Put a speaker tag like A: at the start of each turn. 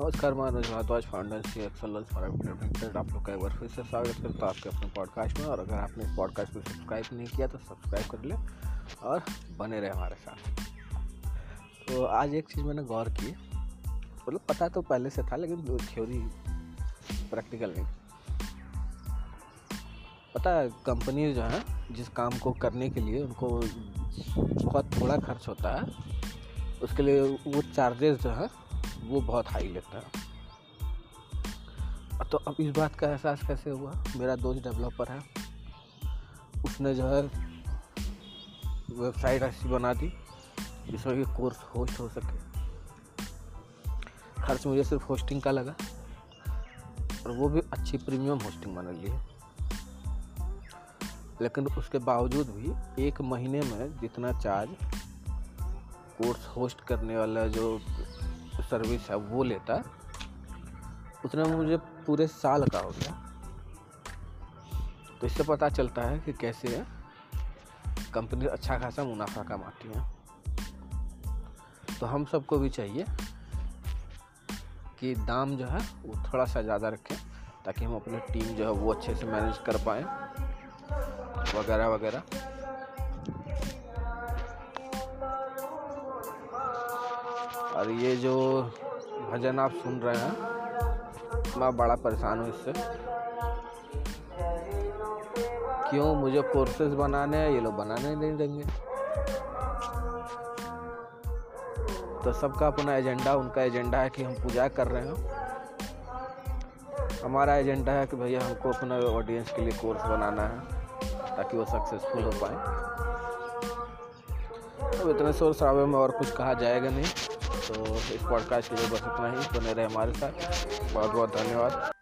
A: नमस्कार, मैं Anuj Bhardwaj founder C Excel limited आप लोग का एक बार फिर से स्वागत करता हूँ आपके अपने पॉडकास्ट में। और अगर आपने इस पॉडकास्ट को सब्सक्राइब नहीं किया तो सब्सक्राइब कर ले और बने रहे हमारे साथ। तो आज एक चीज़ मैंने गौर की मतलब पता तो पहले से था, लेकिन थ्योरी प्रैक्टिकल नहीं। पता कंपनी जो है, जिस काम को करने के लिए उनको बहुत थोड़ा खर्च होता है, उसके लिए वो चार्जेस जो है वो बहुत हाई लेता है। तो अब इस बात का एहसास कैसे हुआ? मेरा दोस्त डेवलपर है। उसने जो है वेबसाइट ऐसी बना दी, जिसमें कि कोर्स होस्ट हो सके। खर्च मुझे सिर्फ़ होस्टिंग का लगा। और वो भी अच्छी प्रीमियम होस्टिंग बना ली है। लेकिन उसके बावजूद भी एक महीने में जितना चार्ज कोर्स होस्ट करने वाला जो सर्विस है, वो लेता। उतने मुझे पूरे साल का हो गया। तो इससे पता चलता है कि कैसे है कंपनी अच्छा खासा मुनाफा कमाती है। तो हम सबको भी चाहिए कि दाम जो है, वो थोड़ा सा ज़्यादा रखें, ताकि हम अपने टीम जो है, वो अच्छे से मैनेज कर पाएँ, वगैरह वगैरह। और ये जो भजन आप सुन रहे हैं, मैं बड़ा परेशान हूँ इससे। क्यों? मुझे कोर्सेज बनाने हैं, ये लोग बनाने नहीं देंगे। तो सबका अपना एजेंडा उनका एजेंडा है कि हम पूजा कर रहे हैं। हमारा एजेंडा है कि भैया हमको अपना ऑडियंस के लिए कोर्स बनाना है, ताकि वो सक्सेसफुल हो पाए। तो इतने शोर शराबे में और कुछ कहा जाएगा नहीं। तो इस पॉडकास्ट के लिए बस इतना ही। बने रहे हमारे साथ। बहुत बहुत धन्यवाद।